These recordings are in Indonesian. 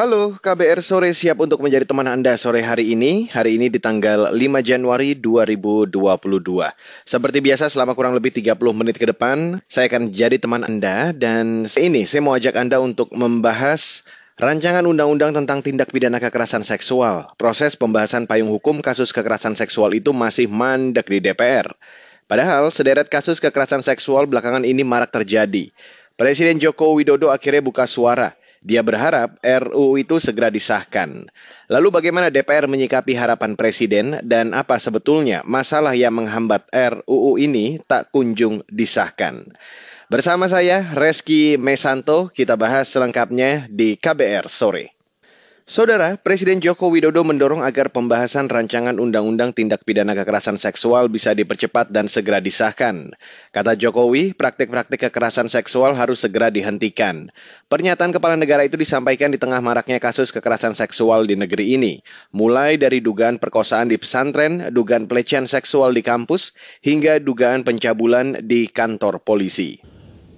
Halo, KBR Sore siap untuk menjadi teman Anda sore hari ini. Hari ini di tanggal 5 Januari 2022. Seperti biasa selama kurang lebih 30 menit ke depan, saya akan jadi teman Anda dan ini saya mau ajak Anda untuk membahas Rancangan Undang-Undang tentang Tindak Pidana Kekerasan Seksual. Proses pembahasan payung hukum kasus kekerasan seksual itu masih mandek di DPR. Padahal sederet kasus kekerasan seksual belakangan ini marak terjadi. Presiden Joko Widodo akhirnya buka suara dia berharap RUU itu segera disahkan. Lalu bagaimana DPR menyikapi harapan Presiden dan apa sebetulnya masalah yang menghambat RUU ini tak kunjung disahkan? Bersama saya Reski Mesanto, kita bahas selengkapnya di KBR sore. Saudara, Presiden Joko Widodo mendorong agar pembahasan rancangan undang-undang tindak pidana kekerasan seksual bisa dipercepat dan segera disahkan. Kata Jokowi, praktik-praktik kekerasan seksual harus segera dihentikan. Pernyataan kepala negara itu disampaikan di tengah maraknya kasus kekerasan seksual di negeri ini, mulai dari dugaan perkosaan di pesantren, dugaan pelecehan seksual di kampus, hingga dugaan pencabulan di kantor polisi.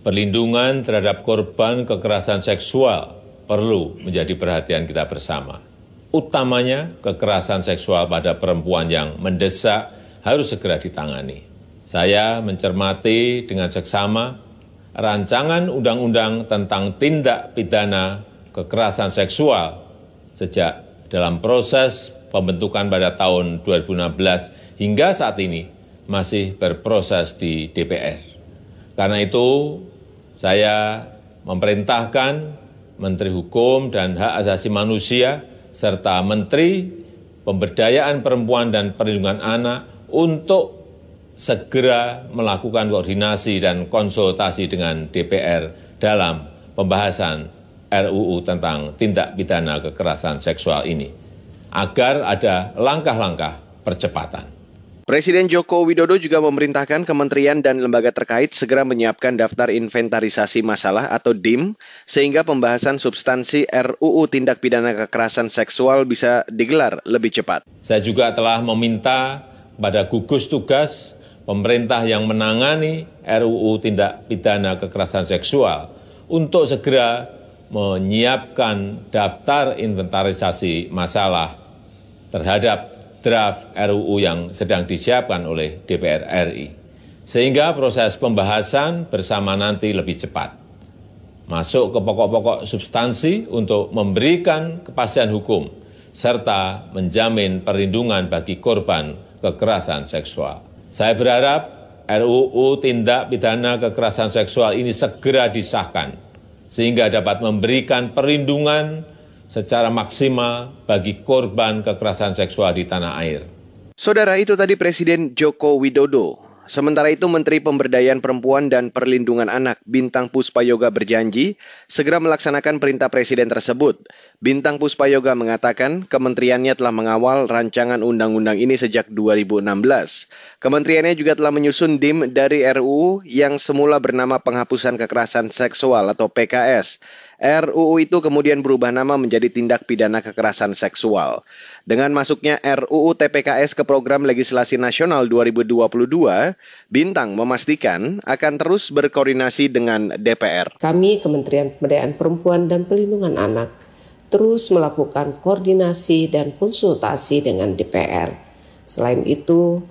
Perlindungan terhadap korban kekerasan seksual perlu menjadi perhatian kita bersama. Utamanya kekerasan seksual pada perempuan yang mendesak harus segera ditangani. Saya mencermati dengan seksama rancangan undang-undang tentang tindak pidana kekerasan seksual sejak dalam proses pembentukan pada tahun 2016 hingga saat ini masih berproses di DPR. Karena itu, saya memerintahkan Menteri Hukum dan Hak Asasi Manusia, serta Menteri Pemberdayaan Perempuan dan Perlindungan Anak untuk segera melakukan koordinasi dan konsultasi dengan DPR dalam pembahasan RUU tentang tindak pidana kekerasan seksual ini, agar ada langkah-langkah percepatan. Presiden Joko Widodo juga memerintahkan kementerian dan lembaga terkait segera menyiapkan daftar inventarisasi masalah atau DIM sehingga pembahasan substansi RUU tindak pidana kekerasan seksual bisa digelar lebih cepat. Saya juga telah meminta pada gugus tugas pemerintah yang menangani RUU tindak pidana kekerasan seksual untuk segera menyiapkan daftar inventarisasi masalah terhadap draft RUU yang sedang disiapkan oleh DPR RI, sehingga proses pembahasan bersama nanti lebih cepat. Masuk ke pokok-pokok substansi untuk memberikan kepastian hukum, serta menjamin perlindungan bagi korban kekerasan seksual. Saya berharap RUU tindak pidana kekerasan seksual ini segera disahkan, sehingga dapat memberikan perlindungan secara maksimal bagi korban kekerasan seksual di tanah air. Saudara itu tadi Presiden Joko Widodo. Sementara itu Menteri Pemberdayaan Perempuan dan Perlindungan Anak Bintang Puspayoga berjanji segera melaksanakan perintah Presiden tersebut. Bintang Puspayoga mengatakan kementeriannya telah mengawal rancangan undang-undang ini sejak 2016. Kementeriannya juga telah menyusun DIM dari RUU yang semula bernama Penghapusan Kekerasan Seksual atau PKS. RUU itu kemudian berubah nama menjadi tindak pidana kekerasan seksual. Dengan masuknya RUU TPKS ke program legislasi nasional 2022, Bintang memastikan akan terus berkoordinasi dengan DPR. Kami Kementerian Pemberdayaan Perempuan dan Pelindungan Anak terus melakukan koordinasi dan konsultasi dengan DPR. Selain itu,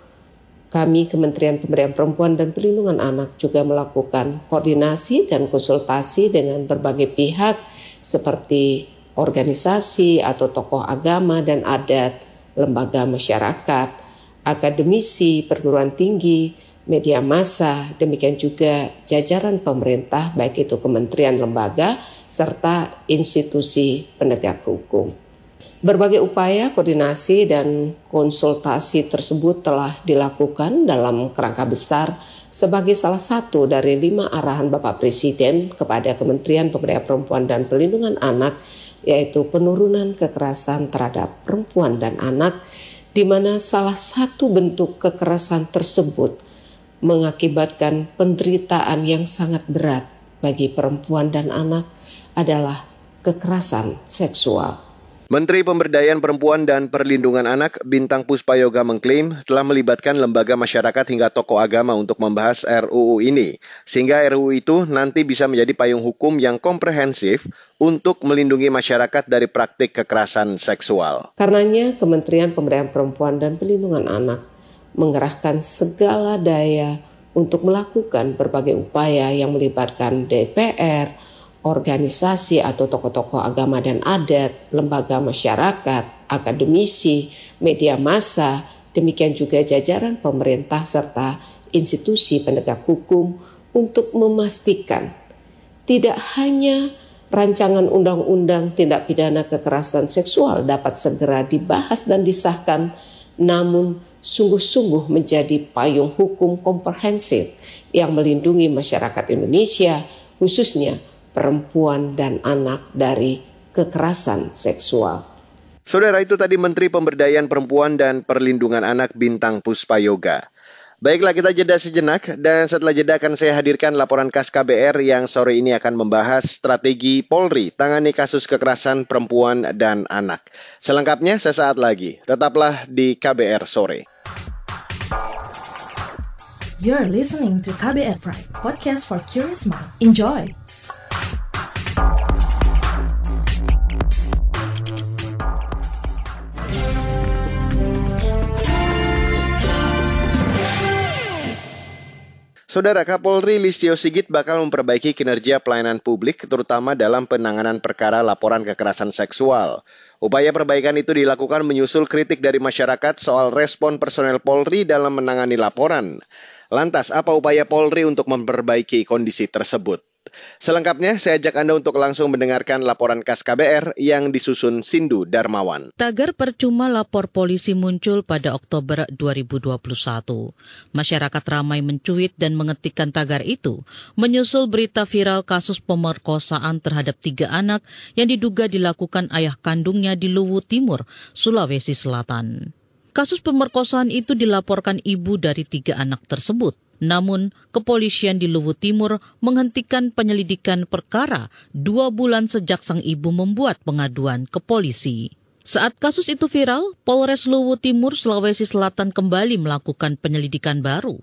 kami Kementerian Pemberdayaan Perempuan dan Perlindungan Anak juga melakukan koordinasi dan konsultasi dengan berbagai pihak seperti organisasi atau tokoh agama dan adat, lembaga masyarakat, akademisi, perguruan tinggi, media massa, demikian juga jajaran pemerintah baik itu kementerian lembaga serta institusi penegak hukum. Berbagai upaya koordinasi dan konsultasi tersebut telah dilakukan dalam kerangka besar sebagai salah satu dari lima arahan Bapak Presiden kepada Kementerian Pemberdayaan Perempuan dan Pelindungan Anak yaitu penurunan kekerasan terhadap perempuan dan anak di mana salah satu bentuk kekerasan tersebut mengakibatkan penderitaan yang sangat berat bagi perempuan dan anak adalah kekerasan seksual. Menteri Pemberdayaan Perempuan dan Perlindungan Anak Bintang Puspayoga mengklaim telah melibatkan lembaga masyarakat hingga tokoh agama untuk membahas RUU ini, sehingga RUU itu nanti bisa menjadi payung hukum yang komprehensif untuk melindungi masyarakat dari praktik kekerasan seksual. Karenanya Kementerian Pemberdayaan Perempuan dan Perlindungan Anak mengerahkan segala daya untuk melakukan berbagai upaya yang melibatkan DPR, organisasi atau tokoh-tokoh agama dan adat, lembaga masyarakat, akademisi, media massa, demikian juga jajaran pemerintah serta institusi penegak hukum untuk memastikan tidak hanya rancangan undang-undang tindak pidana kekerasan seksual dapat segera dibahas dan disahkan, namun sungguh-sungguh menjadi payung hukum komprehensif yang melindungi masyarakat Indonesia, khususnya perempuan dan anak dari kekerasan seksual. Saudara itu tadi Menteri Pemberdayaan Perempuan dan Perlindungan Anak Bintang Puspa Yoga. Baiklah kita jeda sejenak dan setelah jeda akan saya hadirkan laporan khas KBR yang sore ini akan membahas strategi Polri tangani kasus kekerasan perempuan dan anak. Selengkapnya sesaat lagi. Tetaplah di KBR sore. You're listening to KBR Pride, podcast for curious mind. Enjoy. Saudara Kapolri Listio Sigit bakal memperbaiki kinerja pelayanan publik terutama dalam penanganan perkara laporan kekerasan seksual. Upaya perbaikan itu dilakukan menyusul kritik dari masyarakat soal respon personel Polri dalam menangani laporan. Lantas, apa upaya Polri untuk memperbaiki kondisi tersebut? Selengkapnya saya ajak Anda untuk langsung mendengarkan laporan khas KBR yang disusun Sindu Darmawan. Tagar percuma lapor polisi muncul pada Oktober 2021. Masyarakat ramai mencuit dan mengetikkan tagar itu, menyusul berita viral kasus pemerkosaan terhadap tiga anak yang diduga dilakukan ayah kandungnya di Luwu Timur, Sulawesi Selatan. Kasus pemerkosaan itu dilaporkan ibu dari tiga anak tersebut. Namun, kepolisian di Luwu Timur menghentikan penyelidikan perkara dua bulan sejak sang ibu membuat pengaduan ke polisi. Saat kasus itu viral, Polres Luwu Timur, Sulawesi Selatan kembali melakukan penyelidikan baru.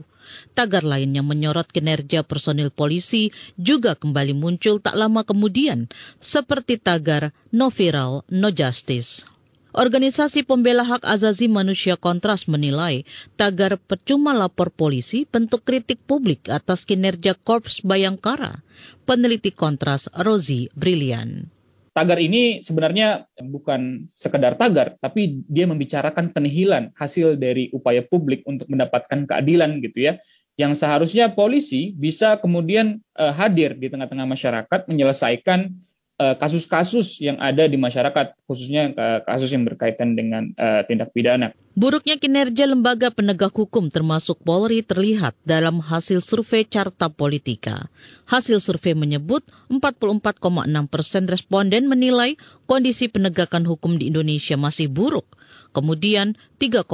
Tagar lain yang menyorot kinerja personil polisi juga kembali muncul tak lama kemudian, seperti tagar No Viral, No Justice. Organisasi pembela hak azazi manusia Kontras menilai tagar percuma lapor polisi bentuk kritik publik atas kinerja Korps Bayangkara. Peneliti Kontras Rozi Brilian. Tagar ini sebenarnya bukan sekedar tagar, tapi dia membicarakan penihilan hasil dari upaya publik untuk mendapatkan keadilan gitu ya. Yang seharusnya polisi bisa kemudian uh, hadir di tengah-tengah masyarakat menyelesaikan Eh, kasus-kasus yang ada di masyarakat, khususnya eh, kasus yang berkaitan dengan uh, tindak pidana. Buruknya kinerja lembaga penegak hukum termasuk Polri terlihat dalam hasil survei Carta Politika. Hasil survei menyebut 44,6 persen responden menilai kondisi penegakan hukum di Indonesia masih buruk. Kemudian 3,8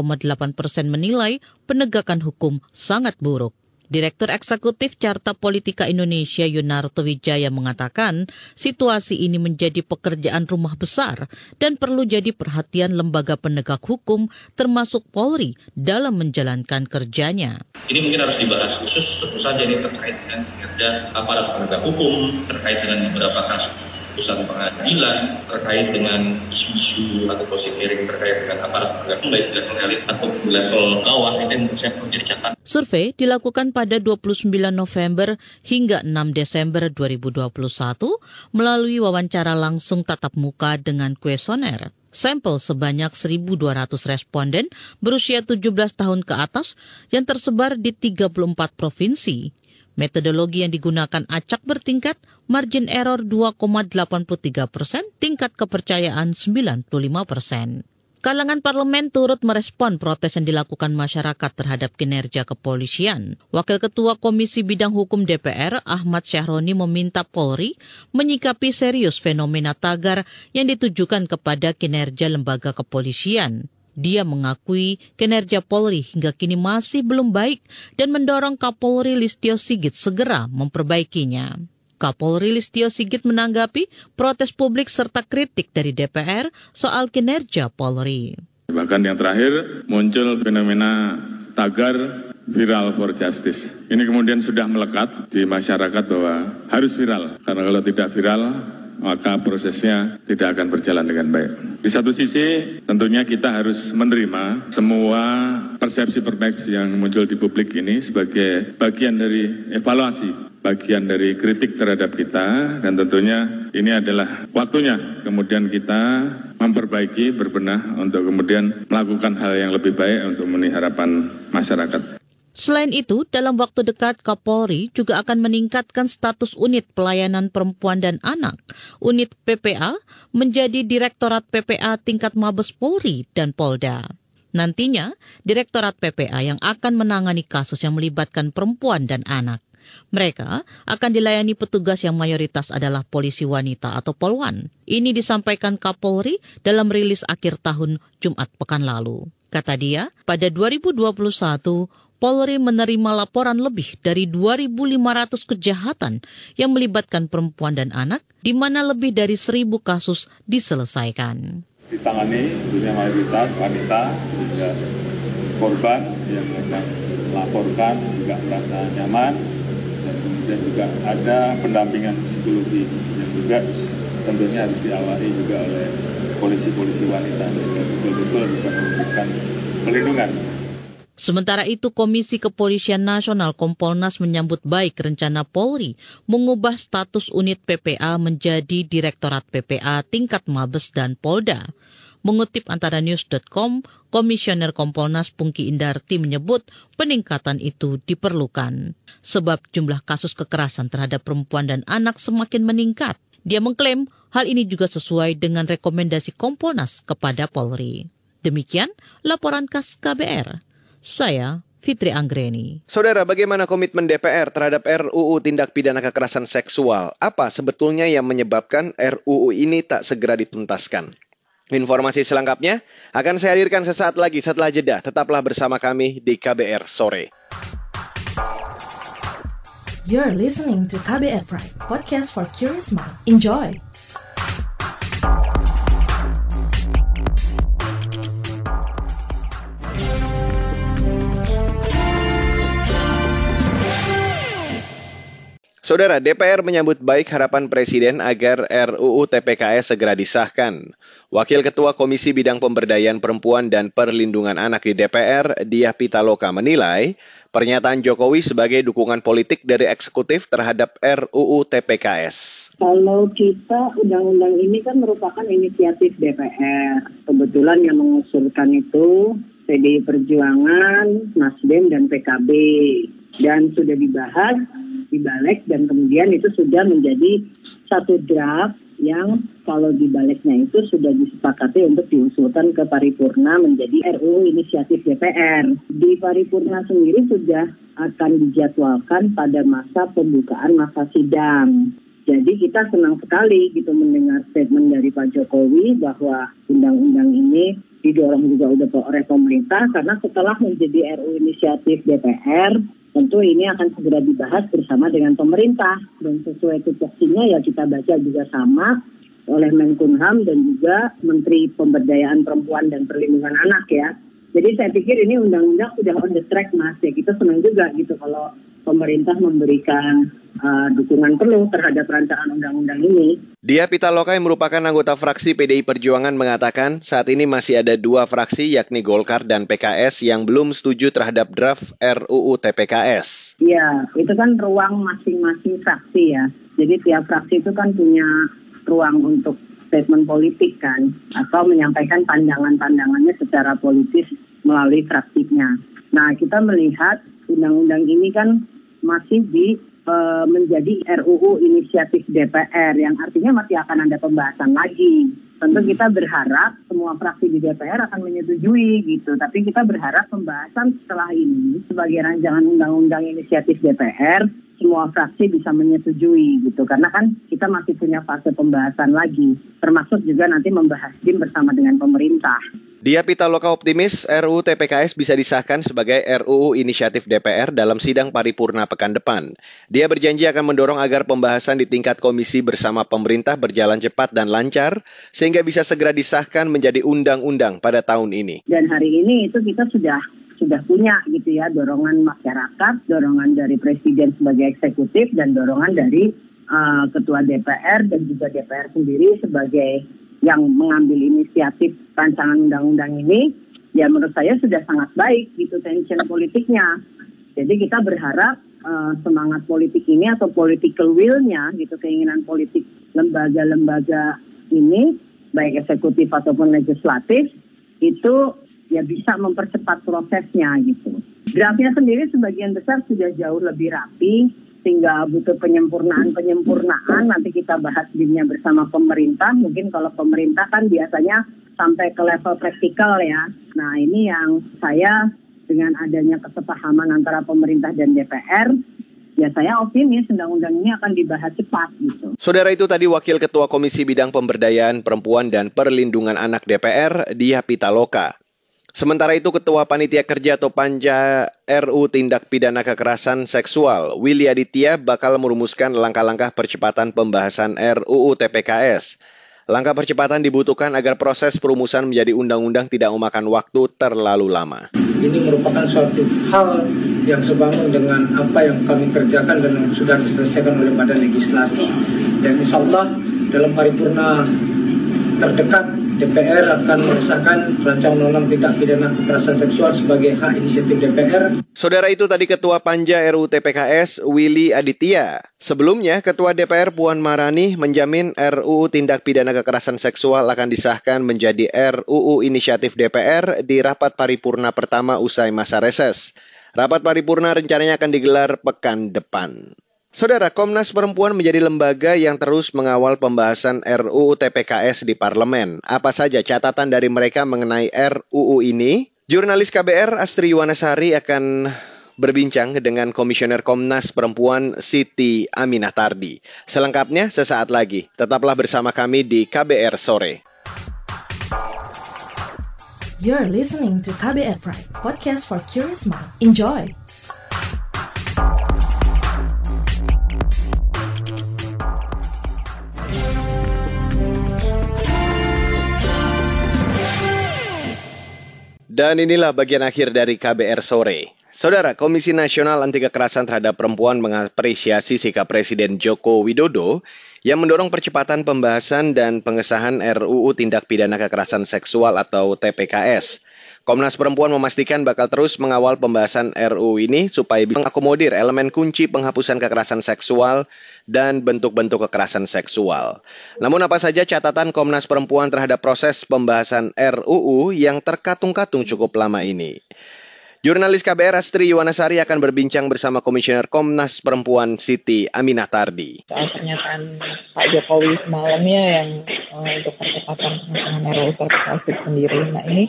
persen menilai penegakan hukum sangat buruk. Direktur Eksekutif Carta Politika Indonesia Yunarto Wijaya mengatakan situasi ini menjadi pekerjaan rumah besar dan perlu jadi perhatian lembaga penegak hukum termasuk Polri dalam menjalankan kerjanya. Ini mungkin harus dibahas khusus tentu saja ini terkait dengan aparat penegak hukum, terkait dengan beberapa kasus putusan pengadilan terkait dengan isu-isu atau posisi terkait dengan aparat penegak baik level elit atau level bawah itu yang saya perlu jadi catatan. Survei dilakukan pada 29 November hingga 6 Desember 2021 melalui wawancara langsung tatap muka dengan kuesioner. Sampel sebanyak 1.200 responden berusia 17 tahun ke atas yang tersebar di 34 provinsi. Metodologi yang digunakan acak bertingkat, margin error 2,83 persen, tingkat kepercayaan 95 persen. Kalangan parlemen turut merespon protes yang dilakukan masyarakat terhadap kinerja kepolisian. Wakil Ketua Komisi Bidang Hukum DPR, Ahmad Syahroni meminta Polri menyikapi serius fenomena tagar yang ditujukan kepada kinerja lembaga kepolisian. Dia mengakui kinerja Polri hingga kini masih belum baik dan mendorong Kapolri Listio Sigit segera memperbaikinya. Kapolri Listio Sigit menanggapi protes publik serta kritik dari DPR soal kinerja Polri. Bahkan yang terakhir muncul fenomena tagar viral for justice. Ini kemudian sudah melekat di masyarakat bahwa harus viral. Karena kalau tidak viral, maka prosesnya tidak akan berjalan dengan baik. Di satu sisi tentunya kita harus menerima semua persepsi-persepsi yang muncul di publik ini sebagai bagian dari evaluasi bagian dari kritik terhadap kita dan tentunya ini adalah waktunya kemudian kita memperbaiki, berbenah untuk kemudian melakukan hal yang lebih baik untuk memenuhi harapan masyarakat. Selain itu, dalam waktu dekat Kapolri juga akan meningkatkan status unit pelayanan perempuan dan anak, unit PPA, menjadi Direktorat PPA tingkat Mabes Polri dan Polda. Nantinya, Direktorat PPA yang akan menangani kasus yang melibatkan perempuan dan anak. Mereka akan dilayani petugas yang mayoritas adalah polisi wanita atau polwan. Ini disampaikan Kapolri dalam rilis akhir tahun Jumat pekan lalu. Kata dia, pada 2021 Polri menerima laporan lebih dari 2.500 kejahatan yang melibatkan perempuan dan anak, di mana lebih dari 1.000 kasus diselesaikan. Ditangani dunia mayoritas wanita, juga korban yang mereka laporkan juga merasa nyaman, dan kemudian juga ada pendampingan psikologi yang juga tentunya harus diawali juga oleh polisi-polisi wanita sehingga betul-betul bisa memberikan pelindungan Sementara itu, Komisi Kepolisian Nasional Kompolnas menyambut baik rencana Polri mengubah status unit PPA menjadi Direktorat PPA tingkat Mabes dan Polda. Mengutip antara news.com, Komisioner Kompolnas Pungki Indarti menyebut peningkatan itu diperlukan. Sebab jumlah kasus kekerasan terhadap perempuan dan anak semakin meningkat. Dia mengklaim hal ini juga sesuai dengan rekomendasi Kompolnas kepada Polri. Demikian laporan KAS KBR. Saya Fitri Anggreni. Saudara, bagaimana komitmen DPR terhadap RUU Tindak Pidana Kekerasan Seksual? Apa sebetulnya yang menyebabkan RUU ini tak segera dituntaskan? Informasi selengkapnya akan saya hadirkan sesaat lagi setelah jeda. Tetaplah bersama kami di KBR Sore. You're listening to KBR Pride, podcast for curious mind. Enjoy! Saudara, DPR menyambut baik harapan Presiden agar RUU TPKS segera disahkan. Wakil Ketua Komisi Bidang Pemberdayaan Perempuan dan Perlindungan Anak di DPR, Diah Pitaloka menilai pernyataan Jokowi sebagai dukungan politik dari eksekutif terhadap RUU TPKS. Kalau kita undang-undang ini kan merupakan inisiatif DPR. Kebetulan yang mengusulkan itu PDI Perjuangan, Nasdem, dan PKB. Dan sudah dibahas di balik dan kemudian itu sudah menjadi satu draft yang kalau di baliknya itu sudah disepakati untuk diusulkan ke paripurna menjadi RUU inisiatif DPR. Di paripurna sendiri sudah akan dijadwalkan pada masa pembukaan masa sidang. Jadi kita senang sekali gitu mendengar statement dari Pak Jokowi bahwa undang-undang ini didorong juga oleh pemerintah karena setelah menjadi RUU inisiatif DPR tentu ini akan segera dibahas bersama dengan pemerintah dan sesuai tupoksinya ya kita baca juga sama oleh Menkumham dan juga Menteri Pemberdayaan Perempuan dan Perlindungan Anak ya. Jadi saya pikir ini undang-undang sudah on the track mas ya kita senang juga gitu kalau pemerintah memberikan uh, dukungan penuh terhadap rancangan undang-undang ini. Dia Pitaloka yang merupakan anggota fraksi PDI Perjuangan mengatakan saat ini masih ada dua fraksi yakni Golkar dan PKS yang belum setuju terhadap draft RUU TPKS. Iya, itu kan ruang masing-masing fraksi ya. Jadi tiap fraksi itu kan punya ruang untuk statement politik kan atau menyampaikan pandangan-pandangannya secara politis melalui fraksinya. Nah, kita melihat undang-undang ini kan masih di uh, menjadi RUU inisiatif DPR yang artinya masih akan ada pembahasan lagi. Tentu kita berharap semua fraksi di DPR akan menyetujui gitu, tapi kita berharap pembahasan setelah ini sebagai rancangan undang-undang inisiatif DPR semua fraksi bisa menyetujui gitu karena kan kita masih punya fase pembahasan lagi termasuk juga nanti membahas tim bersama dengan pemerintah. Dia Pitaloka optimis RUU TPKS bisa disahkan sebagai RUU inisiatif DPR dalam sidang paripurna pekan depan. Dia berjanji akan mendorong agar pembahasan di tingkat komisi bersama pemerintah berjalan cepat dan lancar sehingga bisa segera disahkan menjadi undang-undang pada tahun ini. Dan hari ini itu kita sudah sudah punya gitu ya dorongan masyarakat, dorongan dari presiden sebagai eksekutif dan dorongan dari uh, ketua DPR dan juga DPR sendiri sebagai yang mengambil inisiatif rancangan undang-undang ini, ya menurut saya sudah sangat baik gitu tension politiknya. Jadi kita berharap uh, semangat politik ini atau political will-nya gitu keinginan politik lembaga-lembaga ini baik eksekutif ataupun legislatif itu ya bisa mempercepat prosesnya gitu. Draftnya sendiri sebagian besar sudah jauh lebih rapi, sehingga butuh penyempurnaan-penyempurnaan nanti kita bahas dirinya bersama pemerintah mungkin kalau pemerintah kan biasanya sampai ke level praktikal ya nah ini yang saya dengan adanya kesepahaman antara pemerintah dan DPR ya saya optimis undang-undang ini akan dibahas cepat gitu. Saudara itu tadi Wakil Ketua Komisi Bidang Pemberdayaan Perempuan dan Perlindungan Anak DPR, Dia Pitaloka. Sementara itu Ketua Panitia Kerja atau Panja RU Tindak Pidana Kekerasan Seksual, Willy Aditya bakal merumuskan langkah-langkah percepatan pembahasan RUU TPKS. Langkah percepatan dibutuhkan agar proses perumusan menjadi undang-undang tidak memakan waktu terlalu lama. Ini merupakan suatu hal yang sebangun dengan apa yang kami kerjakan dan sudah diselesaikan oleh badan legislasi. Dan insya Allah dalam paripurna terdekat DPR akan mengesahkan rancangan undang-undang tindak pidana kekerasan seksual sebagai hak inisiatif DPR. Saudara itu tadi Ketua Panja RUU TPKS Willy Aditya. Sebelumnya, Ketua DPR Puan Marani menjamin RUU tindak pidana kekerasan seksual akan disahkan menjadi RUU inisiatif DPR di rapat paripurna pertama usai masa reses. Rapat paripurna rencananya akan digelar pekan depan. Saudara, Komnas Perempuan menjadi lembaga yang terus mengawal pembahasan RUU TPKS di parlemen. Apa saja catatan dari mereka mengenai RUU ini? Jurnalis KBR Astri Yuwanasari akan berbincang dengan Komisioner Komnas Perempuan Siti Aminah Tardi. Selengkapnya sesaat lagi. Tetaplah bersama kami di KBR Sore. You're listening to KBR Pride, podcast for curious mind. Enjoy! Dan inilah bagian akhir dari KBR sore. Saudara, Komisi Nasional Anti Kekerasan Terhadap Perempuan mengapresiasi sikap Presiden Joko Widodo yang mendorong percepatan pembahasan dan pengesahan RUU Tindak Pidana Kekerasan Seksual atau TPKS. Komnas Perempuan memastikan bakal terus mengawal pembahasan RUU ini supaya bisa mengakomodir elemen kunci penghapusan kekerasan seksual dan bentuk-bentuk kekerasan seksual. Namun apa saja catatan Komnas Perempuan terhadap proses pembahasan RUU yang terkatung-katung cukup lama ini? Jurnalis KBR Astri Yuwanasari akan berbincang bersama Komisioner Komnas Perempuan Siti Aminah Tardi. Soal pernyataan Pak Jokowi semalamnya yang uh, untuk percepatan pengesahan RUU TPKS sendiri. Nah ini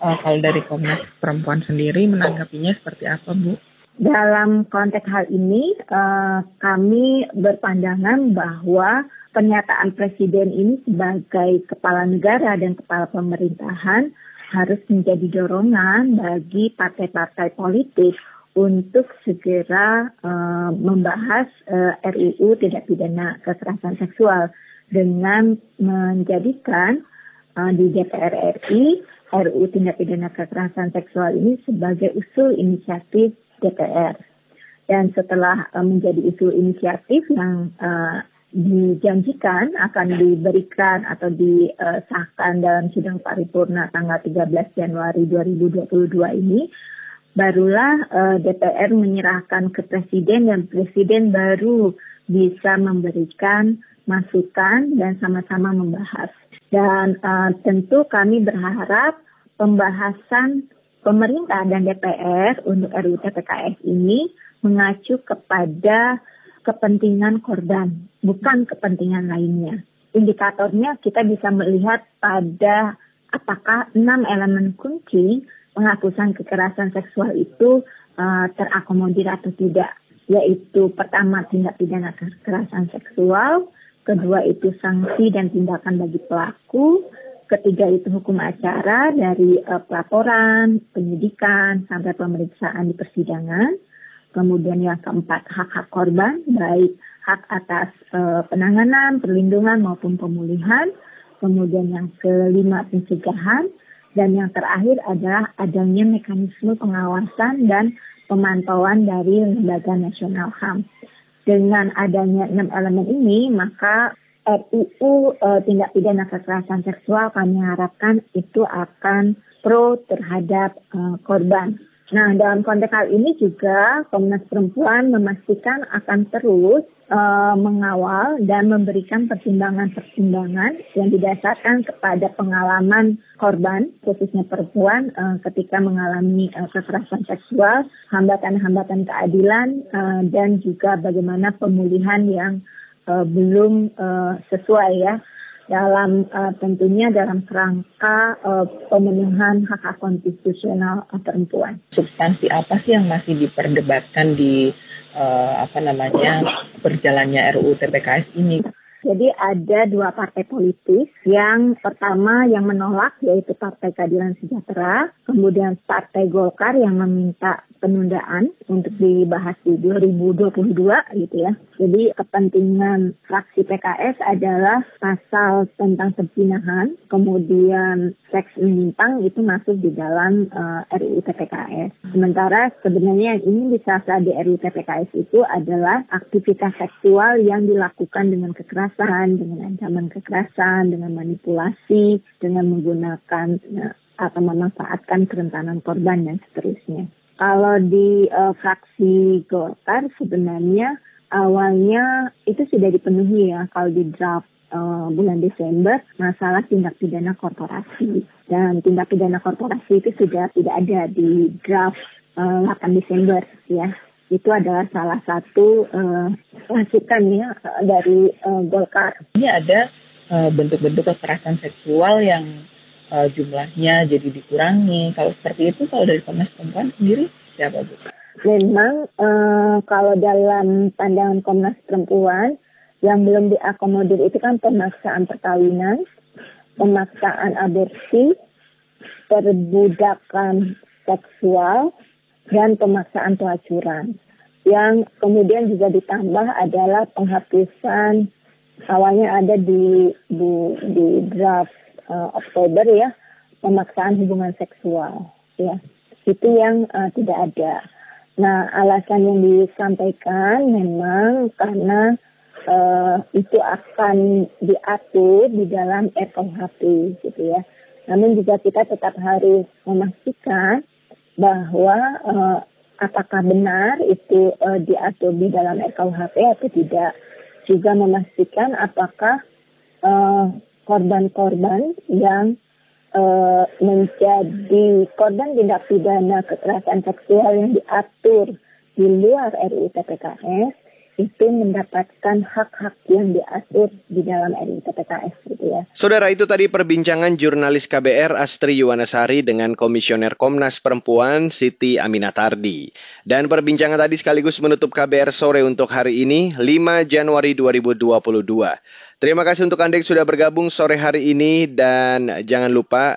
uh, kalau dari Komnas Perempuan sendiri menanggapinya seperti apa Bu? Dalam konteks hal ini uh, kami berpandangan bahwa pernyataan Presiden ini sebagai kepala negara dan kepala pemerintahan harus menjadi dorongan bagi partai-partai politik untuk segera uh, membahas uh, RUU tidak pidana kekerasan seksual dengan menjadikan uh, di DPR RI RUU tindak pidana kekerasan seksual ini sebagai usul inisiatif DPR. Dan setelah uh, menjadi usul inisiatif yang uh, dijanjikan akan diberikan atau disahkan dalam sidang paripurna tanggal 13 Januari 2022 ini, barulah uh, eh, DPR menyerahkan ke Presiden dan Presiden baru bisa memberikan masukan dan sama-sama membahas. Dan uh, tentu kami berharap pembahasan pemerintah dan DPR untuk RUU TPKS ini mengacu kepada kepentingan korban, bukan kepentingan lainnya. Indikatornya kita bisa melihat pada apakah enam elemen kunci penghapusan kekerasan seksual itu uh, terakomodir atau tidak, yaitu pertama tindak pidana kekerasan seksual, kedua itu sanksi dan tindakan bagi pelaku, ketiga itu hukum acara dari uh, pelaporan, penyidikan sampai pemeriksaan di persidangan. Kemudian yang keempat hak-hak korban baik hak atas uh, penanganan, perlindungan maupun pemulihan. Kemudian yang kelima pencegahan dan yang terakhir adalah adanya mekanisme pengawasan dan pemantauan dari Lembaga Nasional HAM. Dengan adanya enam elemen ini, maka RUU e, tindak pidana kekerasan seksual kami harapkan itu akan pro terhadap e, korban. Nah, dalam konteks hal ini juga Komnas Perempuan memastikan akan terus e, mengawal dan memberikan pertimbangan-pertimbangan yang didasarkan kepada pengalaman korban, khususnya perempuan, e, ketika mengalami e, kekerasan seksual, hambatan-hambatan keadilan, e, dan juga bagaimana pemulihan yang uh, belum uh, sesuai ya dalam uh, tentunya dalam kerangka uh, pemenuhan hak hak konstitusional perempuan. Substansi apa sih yang masih diperdebatkan di uh, apa namanya berjalannya RUU TPKS ini? Jadi ada dua partai politik. Yang pertama yang menolak yaitu Partai Keadilan Sejahtera, kemudian Partai Golkar yang meminta penundaan untuk dibahas di 2022 gitu ya. Jadi kepentingan fraksi PKS adalah pasal tentang perzinahan, kemudian seks menyimpang itu masuk di dalam uh, eh, RUU TPKS. Sementara sebenarnya yang ingin disasar di RUU TPKS itu adalah aktivitas seksual yang dilakukan dengan kekerasan, dengan ancaman kekerasan, dengan manipulasi, dengan menggunakan uh, atau memanfaatkan kerentanan korban dan seterusnya. Kalau di uh, fraksi Golkar sebenarnya awalnya itu sudah dipenuhi ya kalau di draft uh, bulan Desember masalah tindak pidana korporasi dan tindak pidana korporasi itu sudah tidak ada di draft uh, 8 Desember ya itu adalah salah satu uh, masukan ya dari uh, Golkar. Ini ada bentuk-bentuk uh, kekerasan seksual yang uh, jumlahnya jadi dikurangi. Kalau seperti itu, kalau dari Komnas Perempuan sendiri siapa Bu? Memang uh, kalau dalam pandangan Komnas Perempuan yang belum diakomodir itu kan pemaksaan perkawinan, pemaksaan aborsi, perbudakan seksual, dan pemaksaan pelacuran. Yang kemudian juga ditambah adalah penghapusan awalnya ada di di, di draft uh, Oktober ya pemaksaan hubungan seksual ya itu yang uh, tidak ada. Nah alasan yang disampaikan memang karena uh, itu akan diatur di dalam RKUHP gitu ya. Namun juga kita tetap harus memastikan bahwa uh, apakah benar itu uh, diatur di dalam RKUHP atau tidak. Juga memastikan apakah uh, korban-korban yang uh, menjadi korban tindak pidana kekerasan seksual yang diatur di luar RUU TPKS itu mendapatkan hak-hak yang diatur di dalam RUU gitu ya. Saudara itu tadi perbincangan jurnalis KBR Astri Yuwanasari dengan Komisioner Komnas Perempuan Siti Aminatardi. Dan perbincangan tadi sekaligus menutup KBR sore untuk hari ini 5 Januari 2022. Terima kasih untuk Anda yang sudah bergabung sore hari ini dan jangan lupa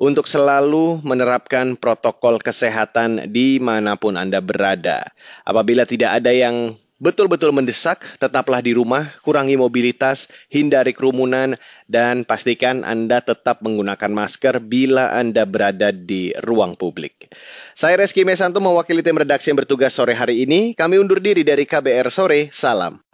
untuk selalu menerapkan protokol kesehatan di mana pun Anda berada. Apabila tidak ada yang betul-betul mendesak, tetaplah di rumah, kurangi mobilitas, hindari kerumunan, dan pastikan Anda tetap menggunakan masker bila Anda berada di ruang publik. Saya Reski Mesanto mewakili tim redaksi yang bertugas sore hari ini. Kami undur diri dari KBR Sore. Salam.